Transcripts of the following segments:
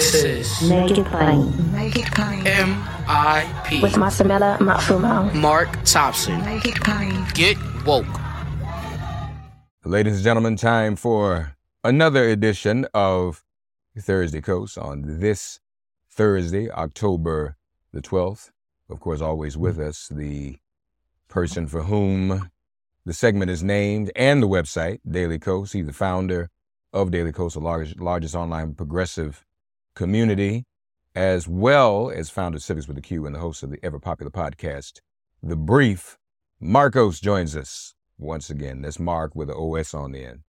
This is Make it plain. Make it plain. MIP. With Masamela Matfumo. Mark Thompson. Make it plain. Get woke. Ladies and gentlemen, time for another edition of Thursday Kos on this Thursday, October the 12th. Of course, always with us, the person for whom the segment is named and the website, Daily Kos. He's the founder of Daily Kos, the largest, largest online progressive community, as well as founder of Civics with a Q and the host of the ever popular podcast, The Brief. Markos joins us once again. That's Mark with an OS on the end.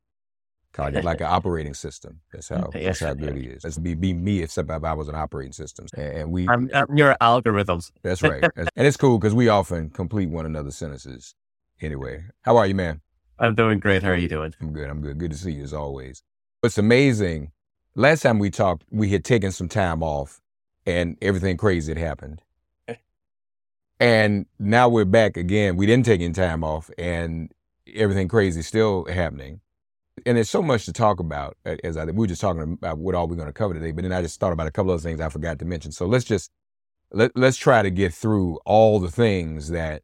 Kind of like an operating system. That's how, that's how good he is. That's be, be me, except if I was an operating system. And we, I'm, I'm your algorithms. that's right. and it's cool because we often complete one another's sentences. Anyway, how are you, man? I'm doing great. How are you doing? I'm good. I'm good. Good to see you as always. It's amazing. Last time we talked, we had taken some time off and everything crazy had happened. Eh. And now we're back again. We didn't take any time off and everything crazy is still happening. And there's so much to talk about as I, we were just talking about what all we're going to cover today, but then I just thought about a couple of things I forgot to mention. So let's just, let, let's try to get through all the things that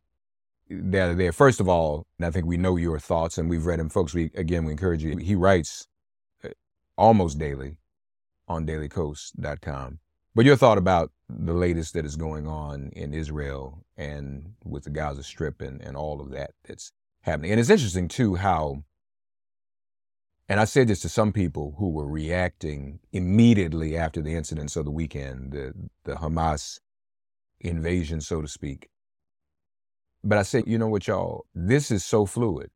that are there. First of all, and I think we know your thoughts and we've read him. Folks, we, again, we encourage you. He writes almost daily on dailykos.com. But your thought about the latest that is going on in Israel and with the Gaza Strip and, and all of that that's happening. And it's interesting too how, and I said this to some people who were reacting immediately after the incidents of the weekend, the, the Hamas invasion, so to speak. But I said, you know what, y'all, this is so fluid.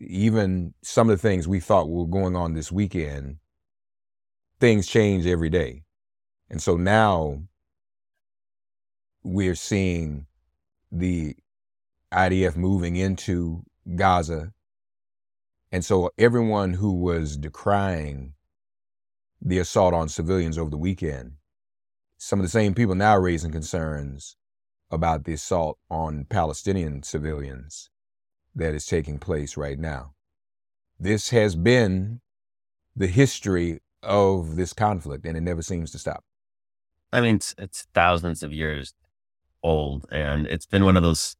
Even some of the things we thought were going on this weekend, things change every day. And so now we're seeing the IDF moving into Gaza. And so everyone who was decrying the assault on civilians over the weekend, some of the same people now raising concerns about the assault on Palestinian civilians that is taking place right now. This has been the history of this conflict, and it never seems to stop. I mean, it's, it's thousands of years old, and it's been one of those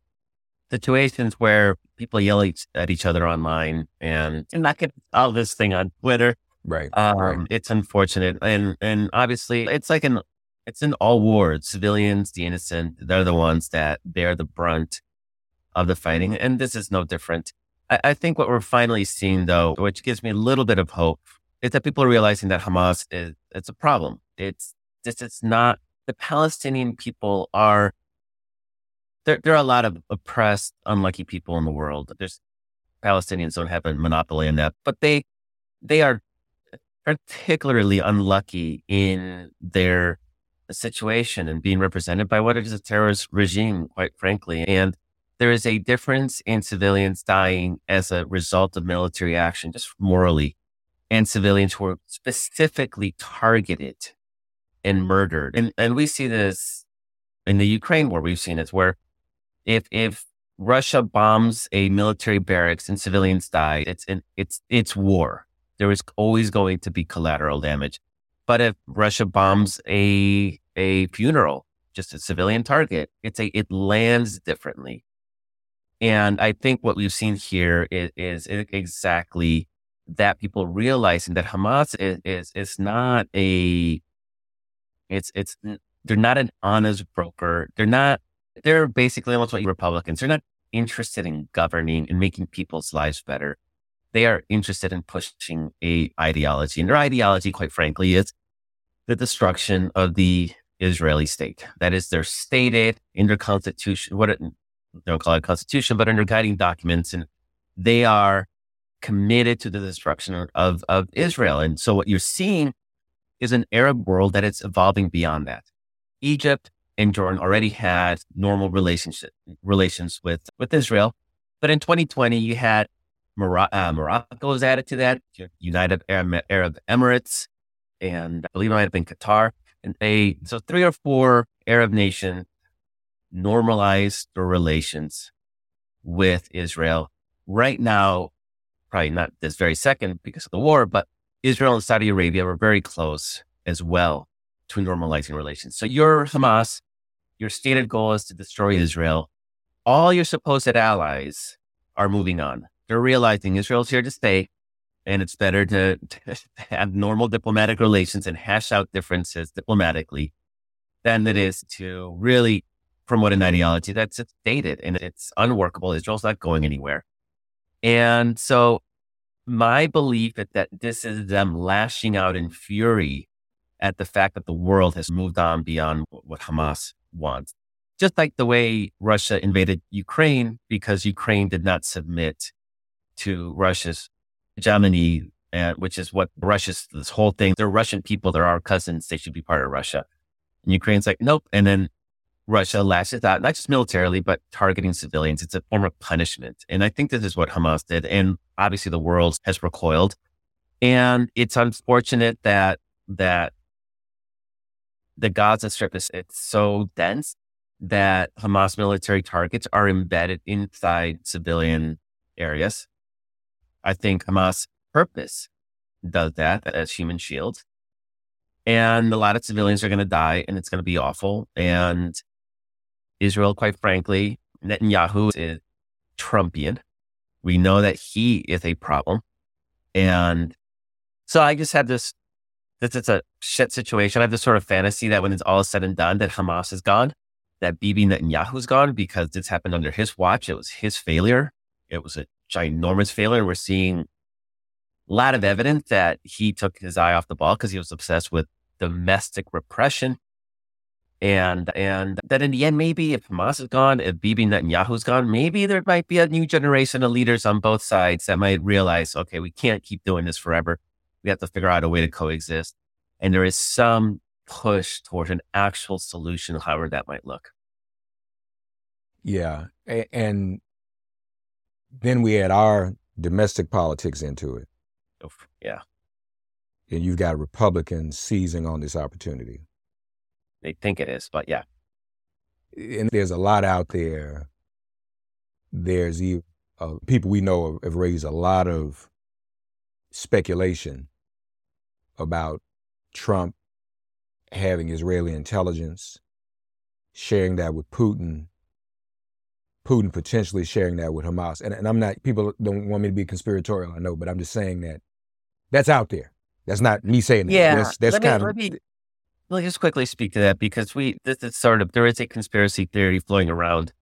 situations where people yell at each other online, and you're not getting all this thing on Twitter. Right. Um, right. It's unfortunate, and and obviously, it's like an it's in all wars. Civilians, the innocent, they're the ones that bear the brunt of the fighting, and this is no different. I, I think what we're finally seeing, though, which gives me a little bit of hope, is that people are realizing that Hamas is it's a problem. It's this it's not the Palestinian people are there there are a lot of oppressed, unlucky people in the world. There's Palestinians don't have a monopoly on that, but they they are particularly unlucky in their situation and being represented by what is a terrorist regime, quite frankly. And there is a difference in civilians dying as a result of military action, just morally, and civilians who are specifically targeted and mm-hmm. murdered. And and we see this in the Ukraine war. We've seen it where if if Russia bombs a military barracks and civilians die, it's in, it's it's war. There is always going to be collateral damage. But if Russia bombs a a funeral, just a civilian target, it's a it lands differently. And I think what we've seen here is, is exactly that people realizing that Hamas is, is is not a it's it's they're not an honest broker. They're not they're basically almost like Republicans. They're not interested in governing and making people's lives better. They are interested in pushing a ideology. And their ideology, quite frankly, is the destruction of the Israeli state. That is their stated in their constitution, what it, don't call it constitution, but under guiding documents. And they are committed to the destruction of, of Israel. And so what you're seeing is an Arab world that is evolving beyond that. Egypt and Jordan already had normal relationship relations with, with Israel. But in 2020, you had uh, Morocco was added to that, United Arab, Arab Emirates, and I believe it might have been Qatar. And they, so three or four Arab nations normalized their relations with Israel. Right now, probably not this very second because of the war, but Israel and Saudi Arabia were very close as well to normalizing relations. So you're Hamas, your stated goal is to destroy Israel. All your supposed allies are moving on. They're realizing Israel's here to stay and it's better to, to have normal diplomatic relations and hash out differences diplomatically than it is to really promote an ideology that's dated and it's unworkable. Israel's not going anywhere. And so my belief is that this is them lashing out in fury at the fact that the world has moved on beyond what Hamas wants. Just like the way Russia invaded Ukraine because Ukraine did not submit to Russia's hegemony, uh, which is what Russia's this whole thing. They're Russian people. They're our cousins. They should be part of Russia. And Ukraine's like, nope. And then Russia lashes out, not just militarily, but targeting civilians. It's a form of punishment. And I think this is what Hamas did. And obviously the world has recoiled. And it's unfortunate that, that the Gaza Strip is it's so dense that Hamas military targets are embedded inside civilian areas. I think Hamas purpose does that as human shields. And a lot of civilians are going to die and it's going to be awful. And Israel, quite frankly, Netanyahu is Trumpian. We know that he is a problem. And so I just had this, this is a shit situation. I have this sort of fantasy that when it's all said and done, that Hamas is gone, that Bibi Netanyahu's gone because this happened under his watch. It was his failure. It was a ginormous failure. We're seeing a lot of evidence that he took his eye off the ball because he was obsessed with domestic repression. And and that in the end, maybe if Hamas is gone, if Bibi Netanyahu's gone, maybe there might be a new generation of leaders on both sides that might realize, okay, we can't keep doing this forever. We have to figure out a way to coexist. And there is some push towards an actual solution, however that might look. Yeah. And then we add our domestic politics into it. Yeah. And you've got Republicans seizing on this opportunity. They think it is, but yeah. And there's a lot out there. There's uh, people we know have raised a lot of speculation about Trump having Israeli intelligence, sharing that with Putin, Putin potentially sharing that with Hamas. And, and I'm not, people don't want me to be conspiratorial, I know, but I'm just saying that that's out there. That's not me saying that. Yeah. That's, that's kind me, of. Me, me just quickly speak to that because we, this is sort of, there is a conspiracy theory flowing around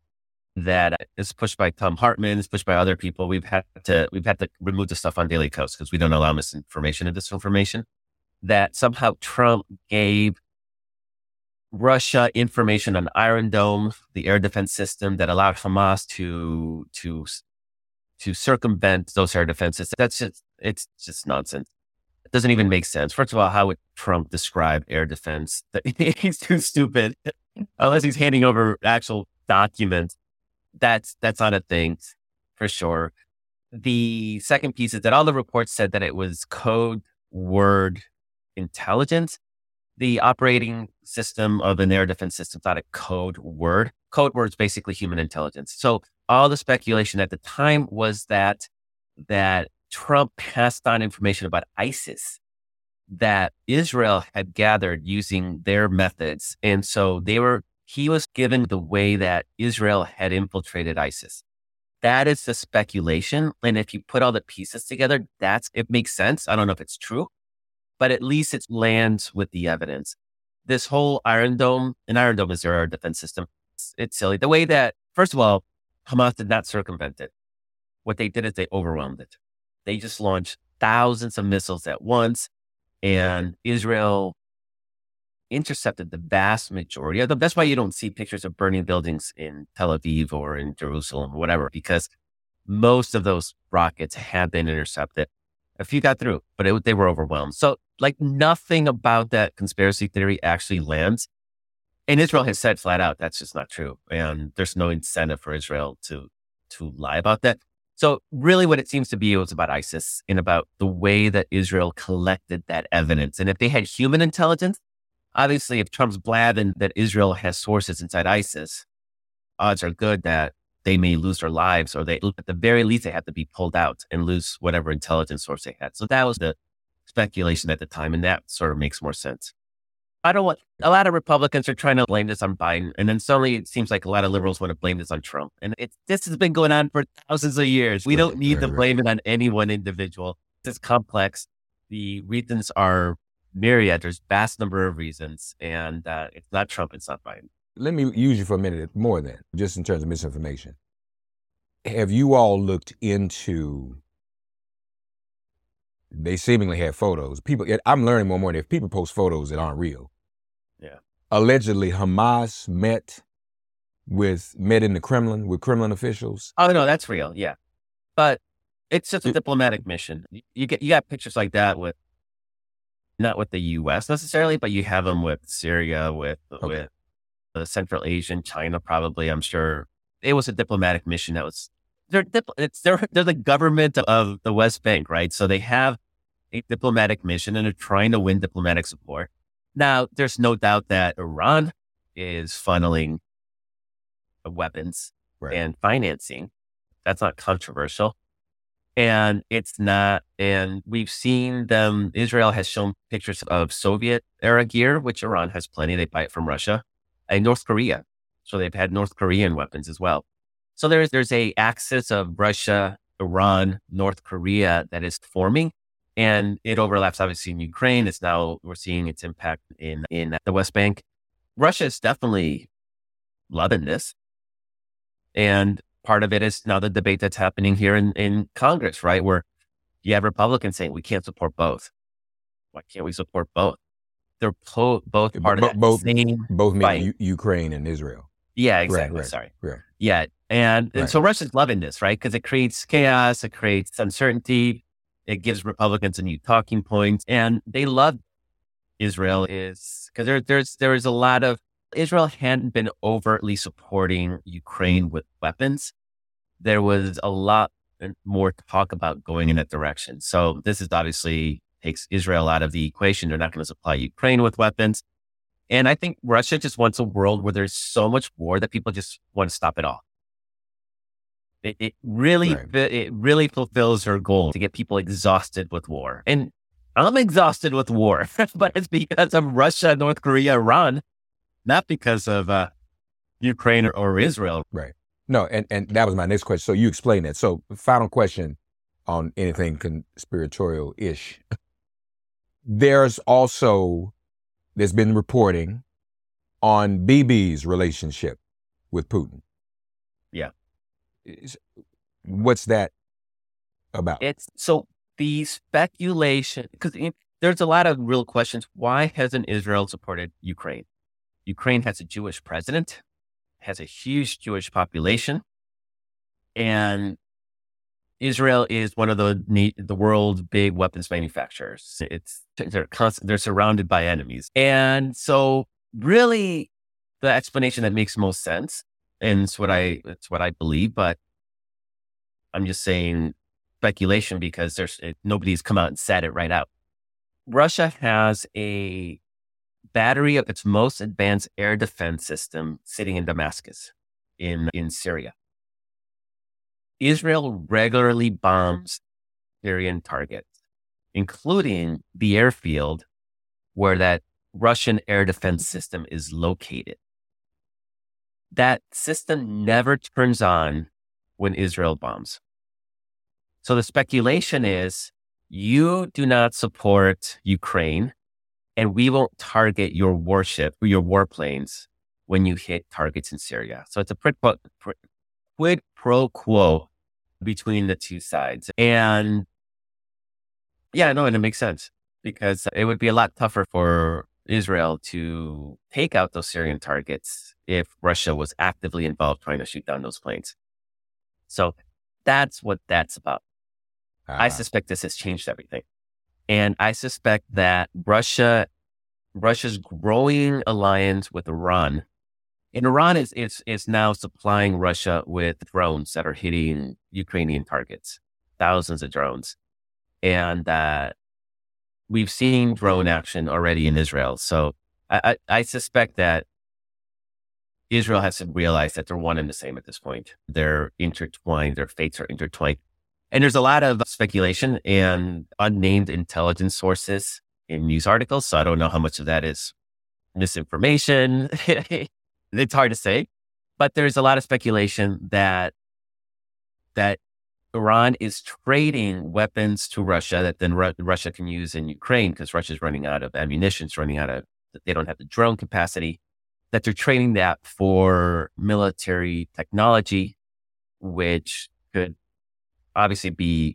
that is pushed by Thom Hartmann, is pushed by other people. We've had to, we've had to remove the stuff on Daily Kos because we don't allow misinformation and disinformation. That somehow Trump gave Russia information on Iron Dome, the air defense system that allowed Hamas to to to circumvent those air defenses. That's just it's just nonsense. It doesn't even make sense. First of all, how would Trump describe air defense? he's too stupid. Unless he's handing over actual documents. That's that's not a thing for sure. The second piece is that all the reports said that it was code word intelligence the operating system of an air defense system not a code word. Code word is basically human intelligence. So all the speculation at the time was that that Trump passed on information about ISIS that Israel had gathered using their methods. And so they were he was given the way that Israel had infiltrated ISIS. That is the speculation. And if you put all the pieces together, that's it makes sense. I don't know if it's true, but at least it lands with the evidence. This whole Iron Dome, an Iron Dome is their defense system. It's, it's silly. The way that, first of all, Hamas did not circumvent it. What they did is they overwhelmed it. They just launched thousands of missiles at once, and Israel intercepted the vast majority of them. That's why you don't see pictures of burning buildings in Tel Aviv or in Jerusalem or whatever, because most of those rockets had been intercepted. A few got through, but it, they were overwhelmed. So like nothing about that conspiracy theory actually lands. And Israel has said flat out that's just not true. And there's no incentive for Israel to to lie about that. So really what it seems to be was about ISIS and about the way that Israel collected that evidence. And if they had human intelligence, obviously if Trump's blabbing that Israel has sources inside ISIS, odds are good that they may lose their lives or they at the very least they have to be pulled out and lose whatever intelligence source they had. So that was the speculation at the time, and that sort of makes more sense. I don't want a lot of Republicans are trying to blame this on Biden, and then suddenly it seems like a lot of liberals want to blame this on Trump. And it's this has been going on for thousands of years. We don't need to blame it on any one individual. It's complex. The reasons are myriad. There's vast number of reasons, and uh, it's not Trump. It's not Biden. Let me use you for a minute more then, just in terms of misinformation. Have you all looked into? They seemingly have photos. People, I'm learning more and more. If people post photos that aren't real, Yeah. Allegedly, Hamas met with met in the Kremlin with Kremlin officials. Oh no, that's real. Yeah, but it's just a It- diplomatic mission. You- You get you got pictures like that with not with the U.S. necessarily, but you have them with Syria, with with the Central Asian, China, probably. I'm sure it was a diplomatic mission that was. They're it's they're they're the government of the West Bank, right? So they have a diplomatic mission and they're trying to win diplomatic support. Now, there's no doubt that Iran is funneling weapons Right. and financing. That's not controversial. And it's not, and we've seen them, Israel has shown pictures of Soviet era gear, which Iran has plenty. They buy it from Russia and North Korea. So they've had North Korean weapons as well. So there's, there's a axis of Russia, Iran, North Korea that is forming and it overlaps obviously in Ukraine. It's now, we're seeing its impact in, in the West Bank. Russia is definitely loving this. And part of it is now the debate that's happening here in, in Congress, right? Where you have Republicans saying we can't support both. Why can't we support both? They're po- both part of both- same. Both meaning. U- Ukraine and Israel. Yeah, exactly. right, Sorry. right. Yeah. And, and Right. so Russia's loving this, right? Because it creates chaos, it creates uncertainty, it gives Republicans a new talking point, and they love Israel is because there, there's there is a lot of Israel hadn't been overtly supporting Ukraine with weapons. There was a lot more talk about going in that direction. So this is obviously takes Israel out of the equation. They're not going to supply Ukraine with weapons. And I think Russia just wants a world where there's so much war that people just want to stop it all. It, it really, Right. it really fulfills her goal to get people exhausted with war. And I'm exhausted with war, but it's because of Russia, North Korea, Iran, not because of uh, Ukraine or, or Israel. Right. No, and, and that was my next question. So you explain that. So final question on anything conspiratorial ish. There's also there's been reporting on Bibi's relationship with Putin. Yeah. What's that about? It's so the speculation because there's a lot of real questions. Why hasn't Israel supported Ukraine? Ukraine has a Jewish president, has a huge Jewish population, and Israel is one of the the world's big weapons manufacturers. It's they're constant, they're surrounded by enemies, and so really, the explanation that makes most sense, and it's what I it's what I believe, but I'm just saying speculation because there's it, nobody's come out and said it right out. Russia has a battery of its most advanced air defense system sitting in Damascus, in in Syria. Israel regularly mm-hmm. bombs Syrian targets, including the airfield where that Russian air defense system is located. That system never turns on when Israel bombs. So the speculation is you do not support Ukraine and we won't target your warship or your warplanes when you hit targets in Syria. So it's a pro- quid pro quo between the two sides. And yeah, no, and it makes sense because it would be a lot tougher for Israel to take out those Syrian targets if Russia was actively involved trying to shoot down those planes. So that's what that's about. I Ah, suspect this has changed everything. And I suspect that Russia, Russia's growing alliance with Iran, and Iran is, is, is now supplying Russia with drones that are hitting Ukrainian targets, thousands of drones. And, uh, we've seen drone action already in Israel. So I, I, I suspect that Israel has to realize that they're one and the same at this point. They're intertwined. Their fates are intertwined. And there's a lot of speculation and unnamed intelligence sources in news articles. So I don't know how much of that is misinformation. it's hard to say, but there's a lot of speculation that that Iran is trading weapons to Russia that then Ru- Russia can use in Ukraine because Russia's running out of ammunition, it's running out of they don't have the drone capacity. That they're trading that for military technology, which could obviously be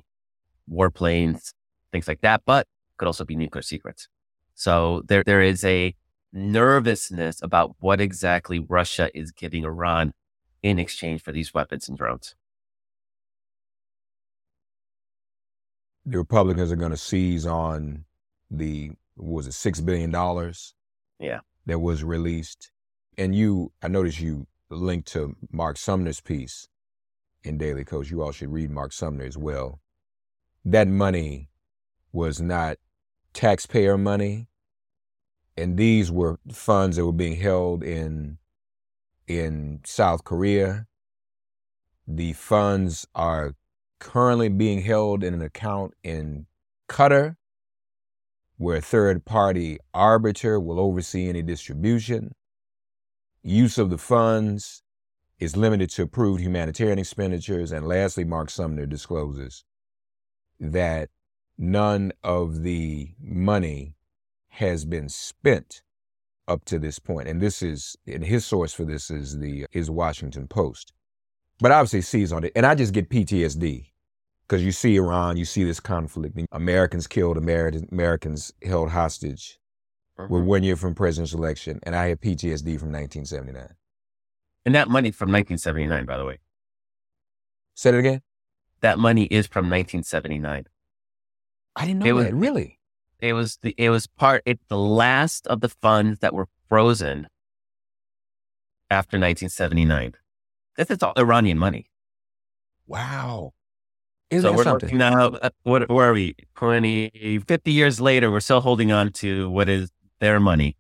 warplanes, things like that, but could also be nuclear secrets. So there, there is a nervousness about what exactly Russia is giving Iran in exchange for these weapons and drones. The Republicans are going to seize on the was it six billion dollars? Yeah, that was released. And you, I noticed you linked to Mark Sumner's piece in Daily Kos. You all should read Mark Sumner as well. That money was not taxpayer money, and these were funds that were being held in in South Korea. The funds are currently being held in an account in Qatar, where a third party arbiter will oversee any distribution. Use of the funds is limited to approved humanitarian expenditures. And lastly, Mark Sumner discloses that none of the money has been spent up to this point. And this is, and his source for this is the is Washington Post. But obviously sees on it. And I just get PTSD because you see Iran, you see this conflict. Americans killed, Americans, Americans held hostage. We're mm-hmm. one year from president's election, and I had PTSD from 1979. And that money from 1979, by the way. Say it again. That money is from 1979. I didn't know it that. Was, really? It was the it was part it's the last of the funds that were frozen after 1979. This is all Iranian money. Wow. Isn't so we're something? now, uh, what, where are we? 20, 50 years later, we're still holding on to what is their money.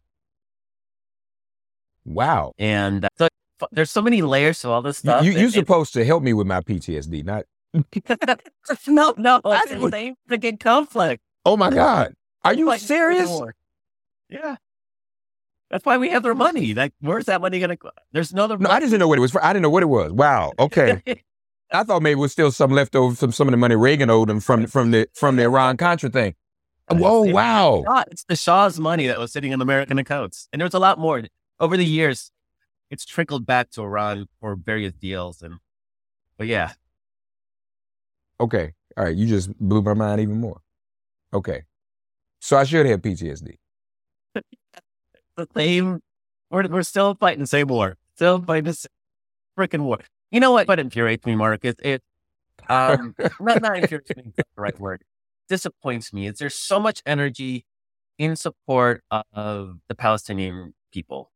Wow. And uh, so there's so many layers to all this stuff. You, are supposed to help me with my PTSD, not. no, no, it's the same freaking conflict. Oh my God. Are you like, serious? Yeah. That's why we have their money. Like, where's that money going to go? There's no other. No, I just didn't know what it was for. I didn't know what it was. Wow. Okay. I thought maybe it was still some left over from some of the money Reagan owed him from from the from the Iran Contra thing. Whoa, wow. It's the Shah's money that was sitting in American accounts. And there's a lot more. Over the years, it's trickled back to Iran for various deals. And, but yeah. Okay. All right. You just blew my mind even more. Okay. So I should have PTSD. the same. We're, we're still fighting the same war. Still fighting the freaking war. You know what? What infuriates me, Mark? It, it um, not, not infuriates me, the right word. Disappoints me. Is there's so much energy in support of the Palestinian people,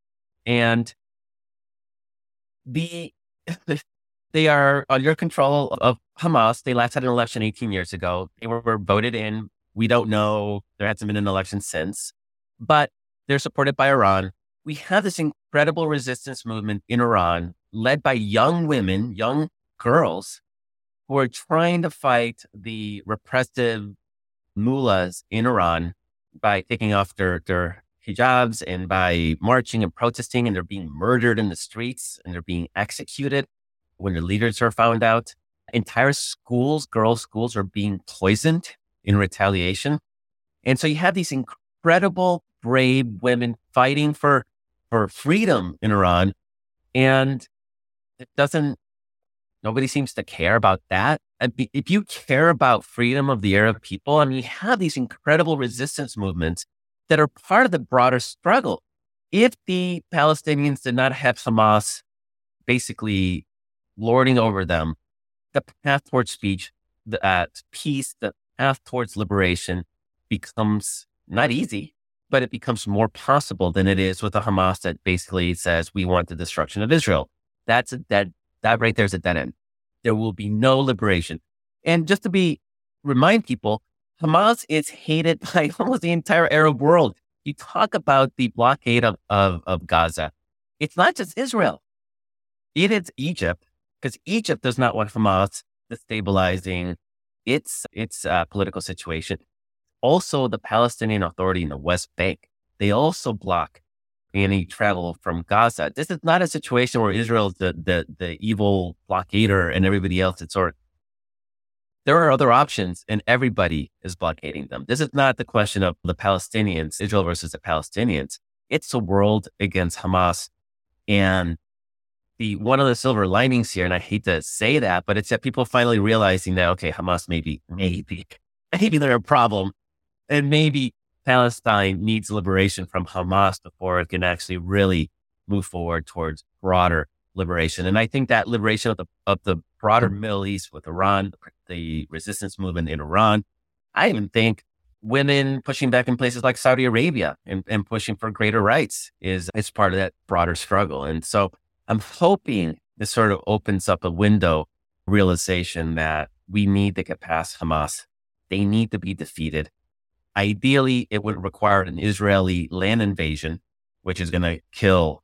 and the they are under control of Hamas. They last had an election 18 years ago. They were, were voted in. We don't know. There hasn't been an election since, but they're supported by Iran. We have this incredible resistance movement in Iran led by young women, young girls who are trying to fight the repressive mullahs in Iran by taking off their, their hijabs and by marching and protesting, and they're being murdered in the streets and they're being executed when their leaders are found out. Entire schools, girls' schools, are being poisoned in retaliation. And so you have these incredible, brave women fighting for, for freedom in Iran. And it doesn't, nobody seems to care about that. If you care about freedom of the Arab people, I mean, you have these incredible resistance movements that are part of the broader struggle. If the Palestinians did not have Hamas basically lording over them, the path towards speech, the uh, peace, the path towards liberation becomes not easy, but it becomes more possible than it is with a Hamas that basically says we want the destruction of Israel. That's a dead, that right there is a dead end. There will be no liberation. And just to be, remind people, Hamas is hated by almost the entire Arab world. You talk about the blockade of, of, of Gaza. It's not just Israel. It is Egypt, because Egypt does not want Hamas destabilizing its, its uh, political situation. Also, the Palestinian Authority in the West Bank, they also block any travel from Gaza. This is not a situation where Israel is the, the, the evil blockader and everybody else is sort of there are other options and everybody is blockading them. This is not the question of the Palestinians, Israel versus the Palestinians. It's the world against Hamas. And the one of the silver linings here, and I hate to say that, but it's that people finally realizing that, okay, Hamas maybe, maybe, maybe they're a problem. And maybe Palestine needs liberation from Hamas before it can actually really move forward towards broader liberation. And I think that liberation of the, of the broader Middle East with Iran, the resistance movement in Iran, I even think women pushing back in places like Saudi Arabia and, and pushing for greater rights is, is part of that broader struggle. And so I'm hoping this sort of opens up a window realization that we need to get past Hamas. They need to be defeated. Ideally, it would require an Israeli land invasion, which is going to kill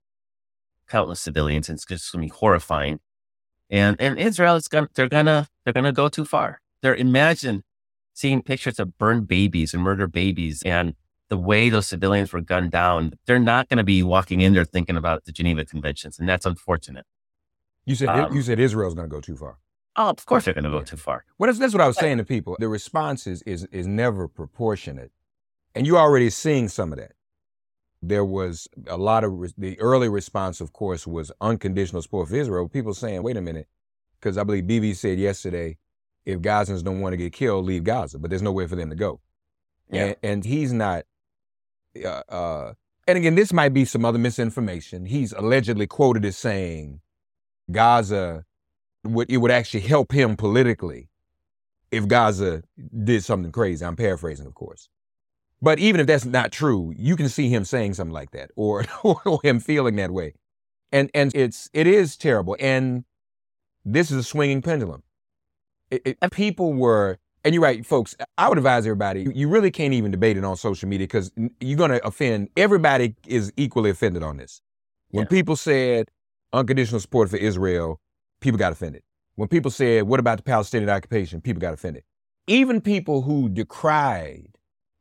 countless civilians. And it's just going to be horrifying. And and Israel is going they're gonna they're gonna go too far. They're imagine seeing pictures of burned babies and murdered babies and the way those civilians were gunned down. They're not going to be walking in there thinking about the Geneva Conventions, and that's unfortunate. You said Um, you said Israel's going to go too far. Oh, of course they're going to go too far. Well, that's, that's what I was saying to people. The response is, is is never proportionate, and you're already seeing some of that. There was a lot of re- the early response, of course, was unconditional support for Israel. People saying, "Wait a minute," because I believe Bibi said yesterday, "If Gazans don't want to get killed, leave Gaza," but there's nowhere for them to go. Yeah. And, and he's not. Uh, uh, and again, this might be some other misinformation. He's allegedly quoted as saying, "Gaza would it would actually help him politically if Gaza did something crazy." I'm paraphrasing, of course. But even if that's not true, you can see him saying something like that, or or him feeling that way, and and it's it is terrible. And this is a swinging pendulum. It, it- people were, and you're right, folks. I would advise everybody: you really can't even debate it on social media because you're going to offend. Everybody is equally offended on this. When Yeah. people said unconditional support for Israel, people got offended. When people said, "What about the Palestinian occupation?" people got offended. Even people who decried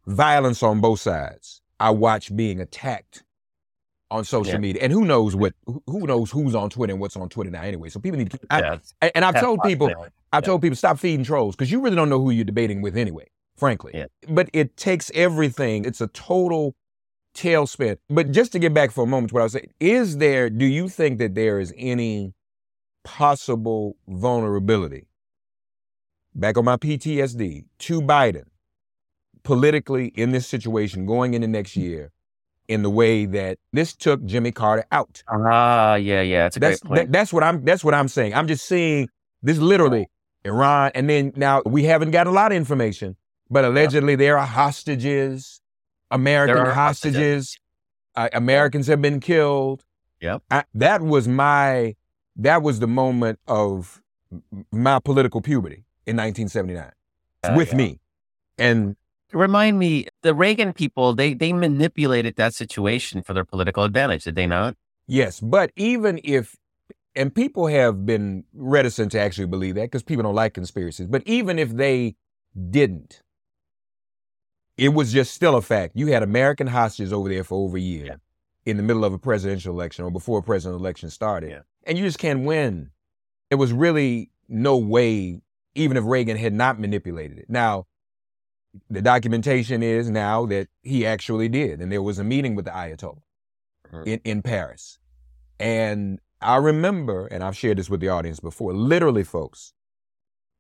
violence on both sides, I watch being attacked on social Yeah. media. And who knows what? Who knows who's on Twitter and what's on Twitter now? Anyway, so people need to. I, Yeah, and- I've told people. I've Yeah. told people stop feeding trolls because you really don't know who you're debating with anyway, frankly. Yeah. But it takes everything. It's a total tailspin. But just to get back for a moment to what I was saying, is there, do you think that there is any possible vulnerability, back on my PTSD, to Biden politically in this situation going into next year in the way that this took Jimmy Carter out? Ah, yeah, yeah. That's a That's great point. that- that's what I'm that's what I'm saying. I'm just seeing this literally Iran, and then now we haven't got a lot of information, but allegedly there are hostages, American are hostages. Uh, Americans have been killed. Yep. I, that was my that was the moment of my political puberty in 1979 Uh, with yeah. me, and Remind me, the Reagan people, they they manipulated that situation for their political advantage, did they not? Yes, but even if, and people have been reticent to actually believe that because people don't like conspiracies, but even if they didn't, it was just still a fact. You had American hostages over there for over a year Yeah. in the middle of a presidential election or before a presidential election started. Yeah. And you just can't win. There was really no way, even if Reagan had not manipulated it. Now, the documentation is now that he actually did, and there was a meeting with the Ayatollah Mhm. in, in Paris. And I remember, and I've shared this with the audience before, literally, folks,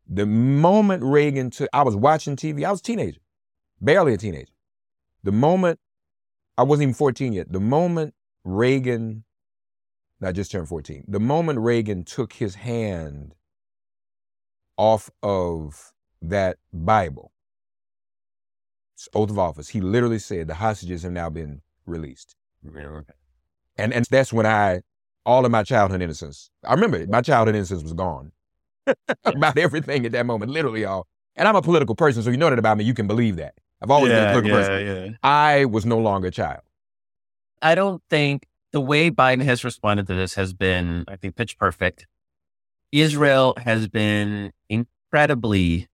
the moment Reagan took, I was watching TV, I was a teenager, barely a teenager. The moment, I wasn't even 14 yet, the moment Reagan, I just turned 14, the moment Reagan took his hand off of that Bible, oath of office, he literally said, the hostages have now been released. And and that's when I all of my childhood innocence. I remember it. My childhood innocence was gone. about everything at that moment, literally all. And I'm a political person, so you know that about me. You can believe that. I've always been a political person. yeah. I was no longer a child. I don't think the way Biden has responded to this has been, I think, pitch perfect. Israel has been incredibly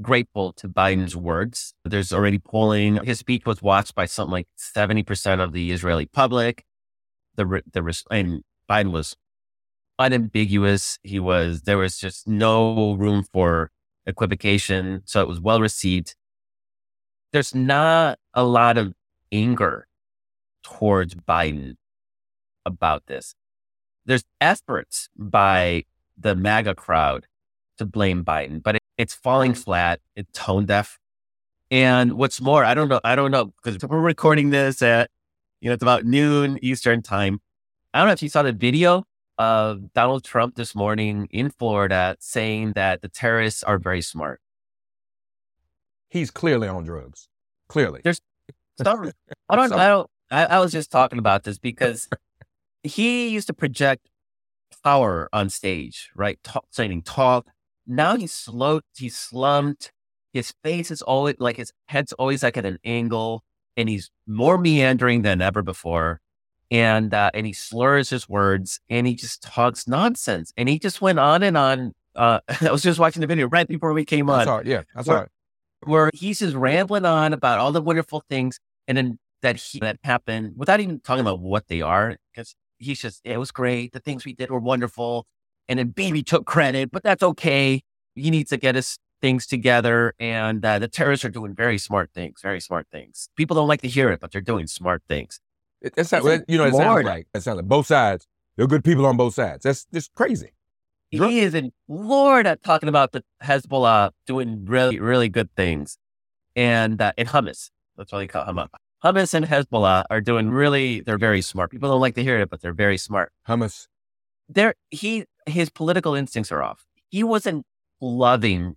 grateful to Biden's words. There's already polling. His speech was watched by something like 70% of the Israeli public. The, the, and Biden was unambiguous. He was, there was just no room for equivocation. So it was well received. There's not a lot of anger towards Biden about this. There's efforts by the MAGA crowd to blame Biden, but it, it's falling flat. It's tone deaf. And what's more, I don't know. I don't know because we're recording this at, you know, it's about noon Eastern time. I don't know if you saw the video of Donald Trump this morning in Florida saying that the terrorists are very smart. He's clearly on drugs. Clearly. There's some, I don't, I don't, I, I was just talking about this because he used to project power on stage, right? Talk, saying talk. Now he's slow, he's slumped. His face is always like his head's always like at an angle and he's more meandering than ever before and uh, and he slurs his words and he just talks nonsense and he just went on and on. Uh, I was just watching the video right before we came on. I saw it. Yeah, I saw where, it. Where he's just rambling on about all the wonderful things and then that he that happened without even talking about what they are because he's just it was great. The things we did were wonderful, and then Bibi took credit, but that's okay. He needs to get his things together, and uh, the terrorists are doing very smart things. Very smart things. People don't like to hear it, but they're doing smart things. It, that's not, you know, it sounds like it sounds like both sides. There are good people on both sides. That's just crazy. He is in Florida talking about the Hezbollah doing really, really good things, and uh, in Hamas. That's what they call Hamas. Hamas and Hezbollah are doing really. They're very smart. People don't like to hear it, but they're very smart. Hamas. There, he his political instincts are off. He wasn't loving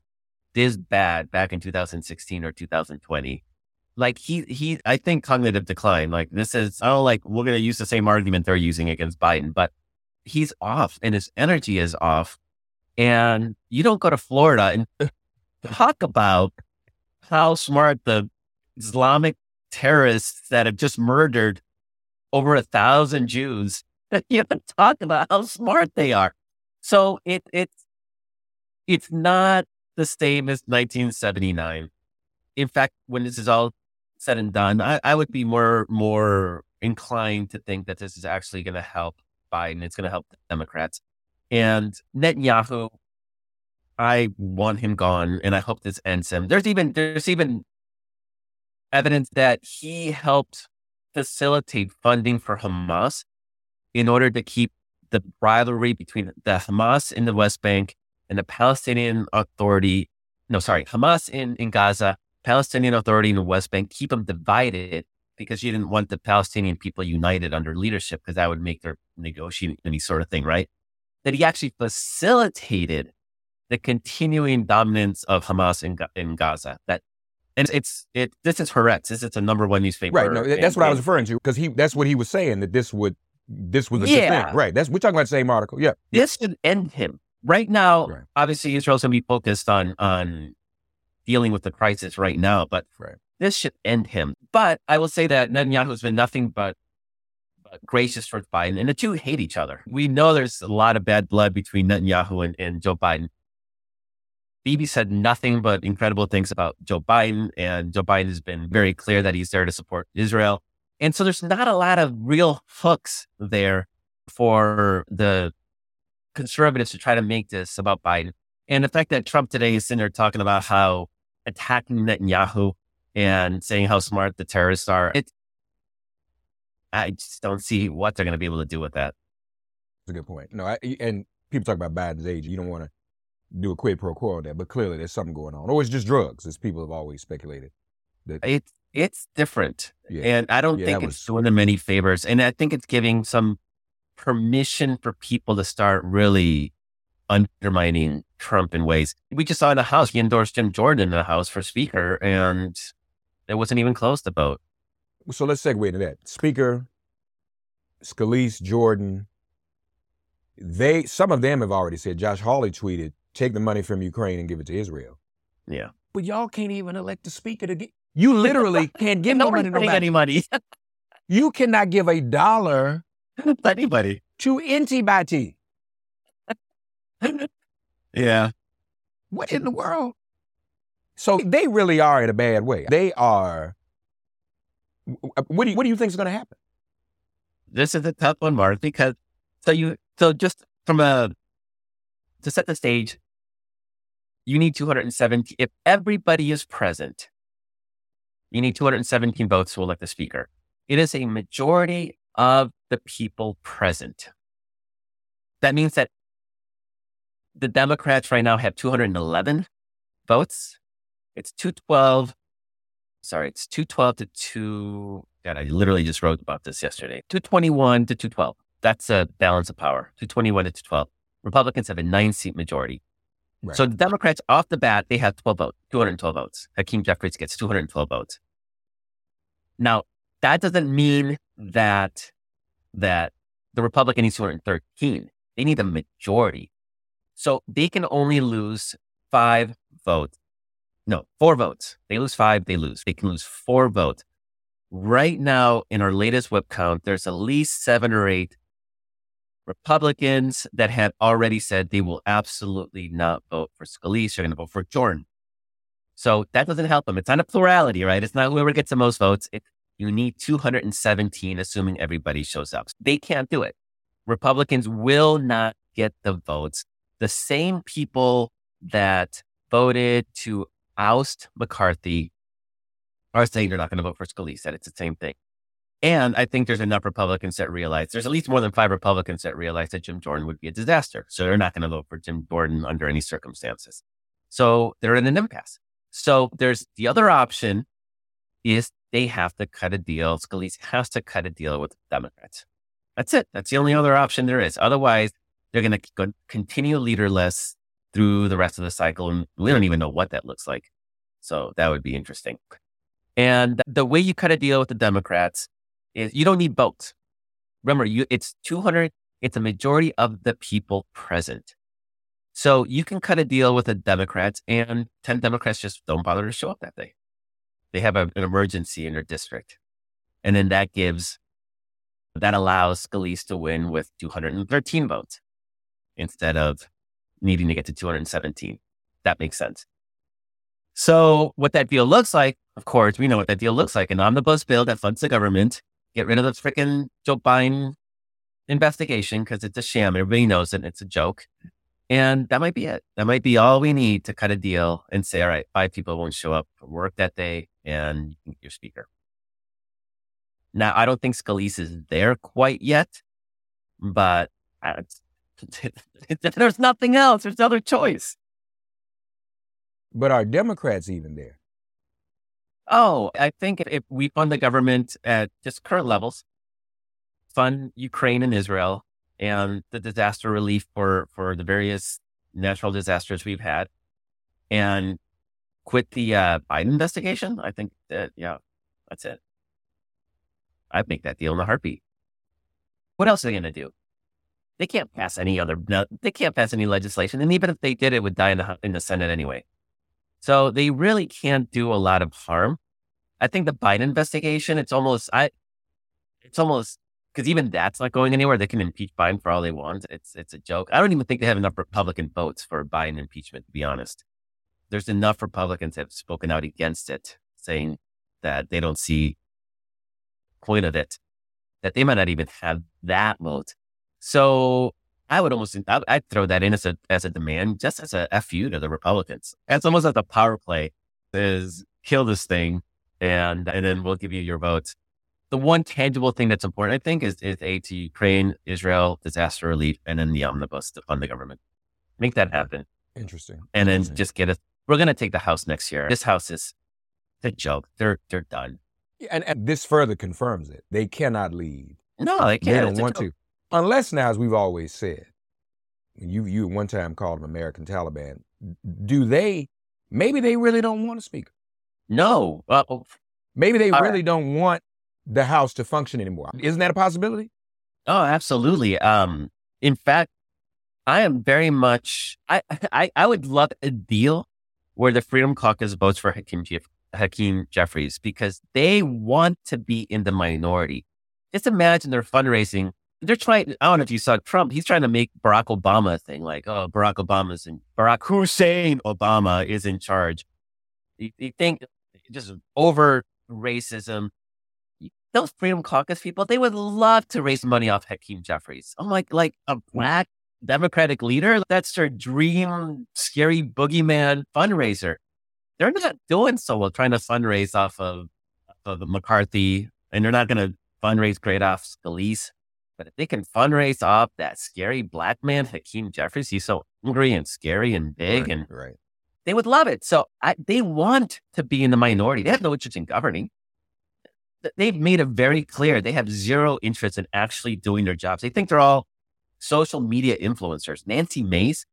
this bad back in 2016 or 2020 like he he I think cognitive decline. Like this is I don't like we're gonna use the same argument they're using against Biden, but he's off and his energy is off. And you don't go to Florida and talk about how smart the Islamic terrorists that have just murdered over a thousand Jews. You don't talk about how smart they are. So it it's it's not the same as 1979. In fact, when this is all said and done, I, I would be more more inclined to think that this is actually going to help Biden. It's going to help the Democrats. And Netanyahu, I want him gone, and I hope this ends him. There's even there's even evidence that he helped facilitate funding for Hamas in order to keep the rivalry between the Hamas in the West Bank and the Palestinian Authority. No, sorry, Hamas in, in Gaza Palestinian Authority in the West Bank keep them divided because you didn't want the Palestinian people united under leadership because that would make their negotiating any sort of thing, right? That he actually facilitated the continuing dominance of Hamas in, in Gaza. That and it's it. This is Haaretz. This is a number one newspaper. Right. No, that's what I was referring to because he. That's what he was saying that this would. This was the yeah. thing. Right. That's we're talking about the same article. Yeah. This should end him right now. Right. Obviously, Israel's going to be focused on on dealing with the crisis right now, but right. this should end him. But I will say that Netanyahu has been nothing but, but gracious towards Biden, and the two hate each other. We know there's a lot of bad blood between Netanyahu and, and Joe Biden. Bibi said nothing but incredible things about Joe Biden, and Joe Biden has been very clear that he's there to support Israel. And so there's not a lot of real hooks there for the conservatives to try to make this about Biden. And the fact that Trump today is sitting there talking about how attacking Netanyahu and saying how smart the terrorists are. It, I just don't see what they're going to be able to do with that. That's a good point. No, I, and people talk about Biden's age. You don't want to do a quid pro quo there, but clearly there's something going on. Or it's just drugs, as people have always speculated. That, it's it's different, yeah. and I don't yeah, think was... it's doing them any favors. And I think it's giving some permission for people to start really undermining Trump in ways. We just saw in the House, he endorsed Jim Jordan in the House for Speaker, and it wasn't even close to vote. So let's segue into that. Speaker, Scalise, Jordan, they some of them have already said. Josh Hawley tweeted, "Take the money from Ukraine and give it to Israel." Yeah, but y'all can't even elect the speaker to get. You literally can't give no money to any money. you cannot give a dollar to anybody to anybody. yeah. What in the world? So they really are in a bad way. They are. What do you, what do you think is going to happen? This is a tough one, Mark, because so you so just from a to set the stage, you need 217. If everybody is present, you need 217 votes to elect the speaker. It is a majority of the people present. That means that the Democrats right now have 211 votes. It's 212. Sorry, it's 212 to 2. God, I literally just wrote about this yesterday. 221 to 212. That's a balance of power. 221 to 212. Republicans have a nine seat majority. Right. So the Democrats off the bat, they have 12 votes, 212 votes. Hakeem Jeffries gets 212 votes. Now, that doesn't mean that that the Republican needs 213. They need a majority. So they can only lose five votes. No, four votes. They lose five, they lose. They can lose four votes. Right now, in our latest whip count, there's at least seven or eight Republicans that have already said they will absolutely not vote for Scalise. They're going to vote for Jordan. So that doesn't help them. It's not a plurality, right? It's not whoever gets the most votes. You need 217, assuming everybody shows up. They can't do it. Republicans will not get the votes. The same people that voted to oust McCarthy are saying they're not going to vote for Scalise, that it's the same thing. And I think there's enough Republicans that realize there's at least more than five Republicans that realize that Jim Jordan would be a disaster. So they're not going to vote for Jim Jordan under any circumstances. So they're in an impasse. So there's the other option is they have to cut a deal. Scalise has to cut a deal with Democrats. That's it. That's the only other option there is. Otherwise, they're going to continue leaderless through the rest of the cycle. And we don't even know what that looks like. So that would be interesting. And the way you cut a deal with the Democrats is you don't need votes. Remember, you, it's 200, it's a majority of the people present. So you can cut a deal with the Democrats and 10 Democrats just don't bother to show up that day they have a, an emergency in their district. And then that gives, that allows Scalise to win with 213 votes instead of needing to get to 217. That makes sense. So what that deal looks like, of course, we know what that deal looks like. An omnibus bill that funds the government, get rid of the freaking Joe Biden investigation because it's a sham. Everybody knows it. It's a joke. And that might be it. That might be all we need to cut a deal and say, all right, five people won't show up for work that day and your speaker. Now, I don't think Scalise is there quite yet, but there's nothing else. There's no other choice. But are Democrats even there? Oh, I think if we fund the government at just current levels, fund Ukraine and Israel and the disaster relief for, for the various natural disasters we've had, and quit the uh, Biden investigation, I think that, yeah, that's it. I'd make that deal in a heartbeat. What else are they going to do? They can't pass any other, no, they can't pass any legislation. And even if they did, it would die in the, in the Senate anyway. So they really can't do a lot of harm. I think the Biden investigation, it's almost, I, it's almost, because even that's not going anywhere. They can impeach Biden for all they want. It's, it's a joke. I don't even think they have enough Republican votes for Biden impeachment, to be honest there's enough Republicans have spoken out against it, saying that they don't see point of it, that they might not even have that vote. So I would almost I'd throw that in as a as a demand, just as a fu to the Republicans. It's almost like a power play is kill this thing, and and then we'll give you your votes. The one tangible thing that's important, I think, is is aid to Ukraine, Israel, disaster relief, and then the omnibus to fund the government. Make that happen. Interesting. And then Interesting. just get us we're going to take the house next year. This house is a joke. They're they're done. And, and this further confirms it. They cannot leave. No, they can't. They don't want to. Unless now, as we've always said, you you one time called them American Taliban. Do they? Maybe they really don't want a speaker. No. Uh, maybe they really don't want the House to function anymore. Isn't that a possibility? Oh, absolutely. Um, in fact, I am very much. I I, I would love a deal where the Freedom Caucus votes for Hakeem, Jeff- Hakeem Jeffries because they want to be in the minority. Just imagine their fundraising. They're trying, I don't know if you saw Trump, he's trying to make Barack Obama a thing like, oh, Barack Obama's in, Barack Hussein Obama is in charge. You, you think just over racism. Those Freedom Caucus people, they would love to raise money off Hakeem Jeffries. I'm like, like a black Democratic leader. That's their dream, scary boogeyman fundraiser. They're not doing so well trying to fundraise off of, of McCarthy, and they're not going to fundraise great off Scalise. But if they can fundraise off that scary black man, Hakeem Jeffries, he's so angry and scary and big, right, and right. they would love it. So I, they want to be in the minority. They have no interest in governing. They've made it very clear they have zero interest in actually doing their jobs. They think they're all social media influencers. Nancy mm-hmm. Mace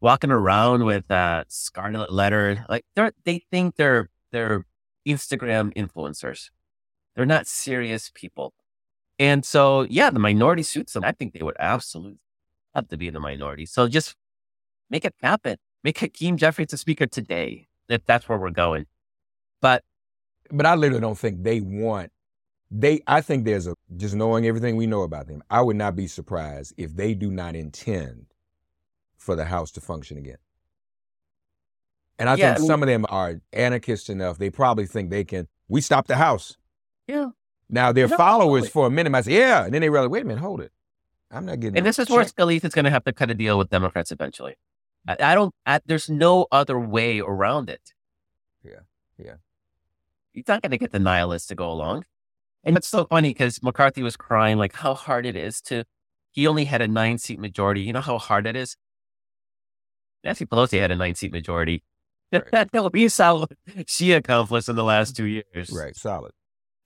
walking around with a scarlet letter, like they they think they're they're Instagram influencers. They're not serious people. And so, yeah, the minority suits them. I think they would absolutely have to be in the minority. So just make it happen. Make Hakeem Jeffries a speaker today, if that's where we're going. But but I literally don't think they want they I think there's a just knowing everything we know about them, I would not be surprised if they do not intend for the house to function again. And I Yeah, think I mean- some of them are anarchist enough. They probably think they can we stop the house. yeah, Now their No, followers for a minute might say, yeah. And then they realize, wait a minute, hold it. I'm not getting and this is where check." Scalise is going to have to cut a deal with Democrats eventually. I, I don't. I, there's no other way around it. Yeah, yeah. He's not going to get the nihilists to go along. And it's so funny because McCarthy was crying like how hard it is to. He only had a nine seat majority. You know how hard it is. Nancy Pelosi had a nine seat majority. Right. That we saw what she accomplished in the last two years. Right, solid.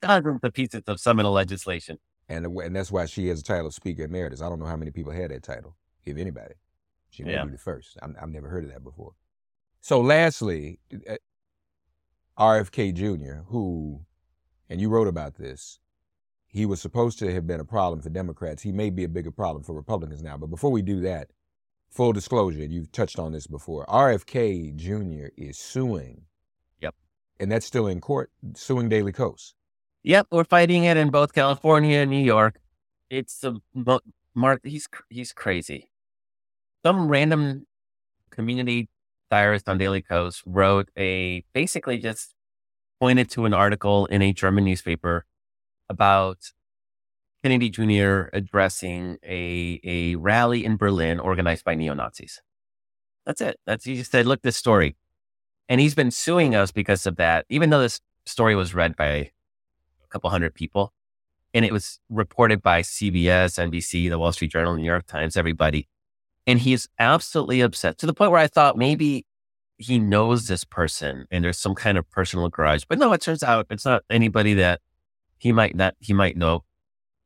Dozens of pieces of seminal legislation. And the- and that's why she has a title of Speaker Emeritus. I don't know how many people had that title, if anybody. She may Yeah. be the first. I'm, I've never heard of that before. So, lastly, uh, RFK Jr., who, and you wrote about this, he was supposed to have been a problem for Democrats. He may be a bigger problem for Republicans now. But before we do that, full disclosure, you've touched on this before. RFK Jr. is suing. Yep. And that's still in court, suing Daily Kos. Yep, we're fighting it in both California and New York. It's a Mark. He's he's crazy. Some random community diarist on Daily Kos wrote a basically just pointed to an article in a German newspaper about Kennedy Jr. addressing a a rally in Berlin organized by neo Nazis. That's it. That's he just said, look, this story, and he's been suing us because of that. Even though this story was read by a couple hundred people, and it was reported by CBS, NBC, the Wall Street Journal, New York Times, everybody, and he's absolutely upset to the point where I thought maybe he knows this person and there's some kind of personal grudge, but no, it turns out it's not anybody that he might not he might know.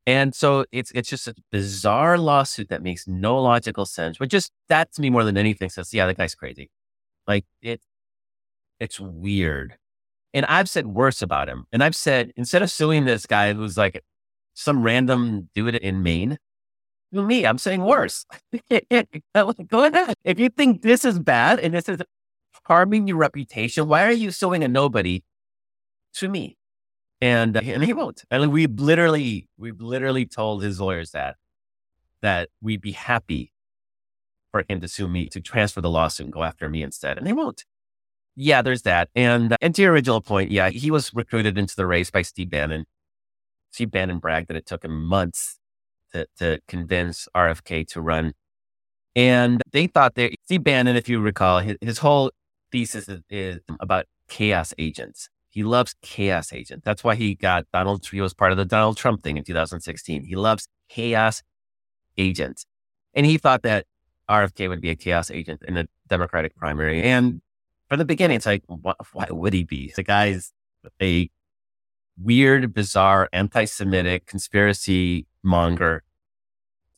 And so it's it's just a bizarre lawsuit that makes no logical sense. But just that to me more than anything says, yeah, that guy's crazy. Like it it's weird. And I've said worse about him. And I've said instead of suing this guy who's like some random dude in Maine, me, I'm saying worse. Go ahead. If you think this is bad and this is harming your reputation, why are you suing a nobody to me? And uh, and he won't. And we literally we've literally told his lawyers that that we'd be happy for him to sue me to transfer the lawsuit and go after me instead, and they won't. Yeah, there's that. And uh, and to your original point, yeah, he was recruited into the race by Steve Bannon. Steve Bannon bragged that it took him months to to convince RFK to run, and they thought they Steve Bannon, if you recall, his, his whole thesis is, is mm. about chaos agents. He loves chaos agents. That's why he got Donald. He was part of the Donald Trump thing in 2016. He loves chaos agents, and he thought that RFK would be a chaos agent in a Democratic primary. And from the beginning, it's like, why, why would he be? The guy's a weird, bizarre, anti-Semitic conspiracy monger.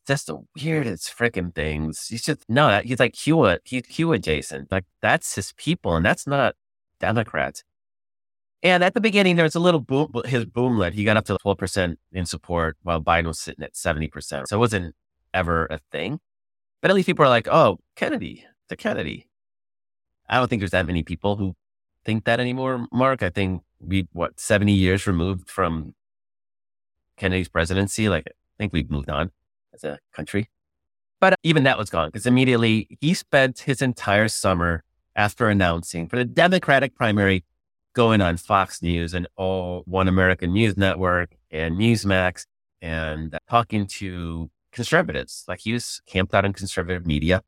Just the weirdest freaking things. He's just no. that- He's like Q. He's Q adjacent. Like that's his people, and that's not Democrats. And at the beginning, there was a little boom. His boomlet, he got up to twelve percent in support, while Biden was sitting at seventy percent. So it wasn't ever a thing. But at least people are like, "Oh, Kennedy, the Kennedy." I don't think there's that many people who think that anymore, Mark. I think we what seventy years removed from Kennedy's presidency. Like I think we've moved on as a country. But even that was gone because immediately he spent his entire summer after announcing for the Democratic primary going on Fox News and all One American News Network and Newsmax and talking to conservatives. Like he was camped out in conservative media.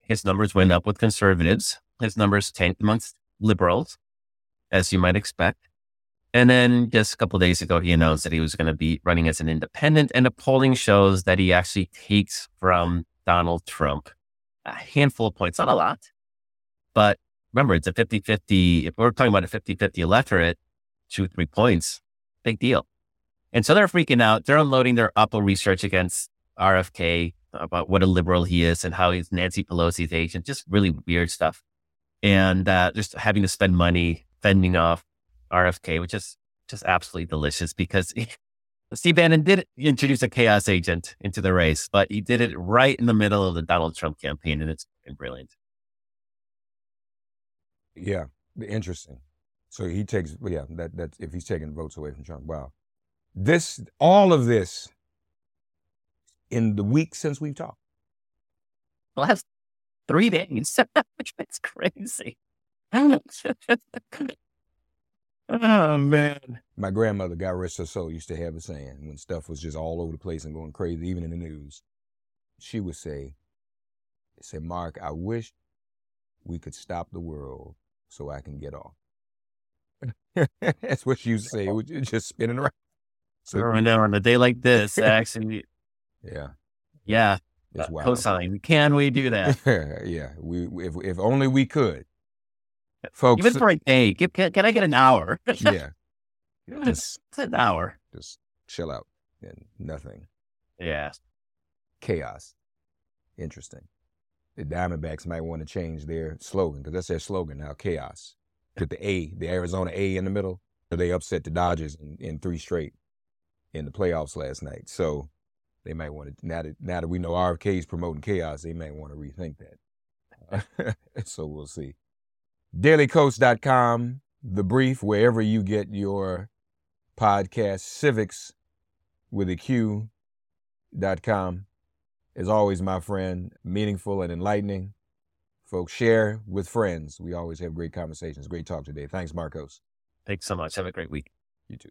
His numbers went up with conservatives. His numbers tanked amongst liberals, as you might expect. And then just a couple days ago, he announced that he was going to be running as an independent. And the polling shows that he actually takes from Donald Trump a handful of points, not a lot, but remember, it's a 50 50. If we're talking about a 50 50 electorate, two, three points, big deal. And so they're freaking out. They're unloading their Oppo research against RFK about what a liberal he is and how he's Nancy Pelosi's agent, just really weird stuff. And uh, just having to spend money fending off RFK, which is just absolutely delicious because he, Steve Bannon did introduce a chaos agent into the race, but he did it right in the middle of the Donald Trump campaign, and it's brilliant. Yeah, interesting. So he takes, yeah, that that's if he's taking votes away from Trump. Wow, this all of this in the week since we've talked. Last three days, which is crazy. Oh man. My grandmother, God rest her soul, used to have a saying when stuff was just all over the place and going crazy, even in the news. She would say, say, Mark, I wish we could stop the world so I can get off. That's what she used to say. It was just spinning around. So right now on a day like this, actually. Yeah. Yeah. It's uh, wild. Cosign. Can we do that? yeah. We if if only we could folks. Even for a day, uh, can, can I get an hour? yeah, just it's an hour. Just chill out and nothing. Yeah, chaos. Interesting. The Diamondbacks might want to change their slogan because that's their slogan now: chaos. With the A, the Arizona A in the middle. They upset the Dodgers in, in three straight in the playoffs last night. So they might want to now that now that we know RFK is promoting chaos, they might want to rethink that. so we'll see dailykos.com, the brief, wherever you get your podcast, civics with a Q.com. As always, my friend, meaningful and enlightening. Folks, share with friends. We always have great conversations. Great talk today. Thanks, Markos. Thanks so much. Have a great week. You too.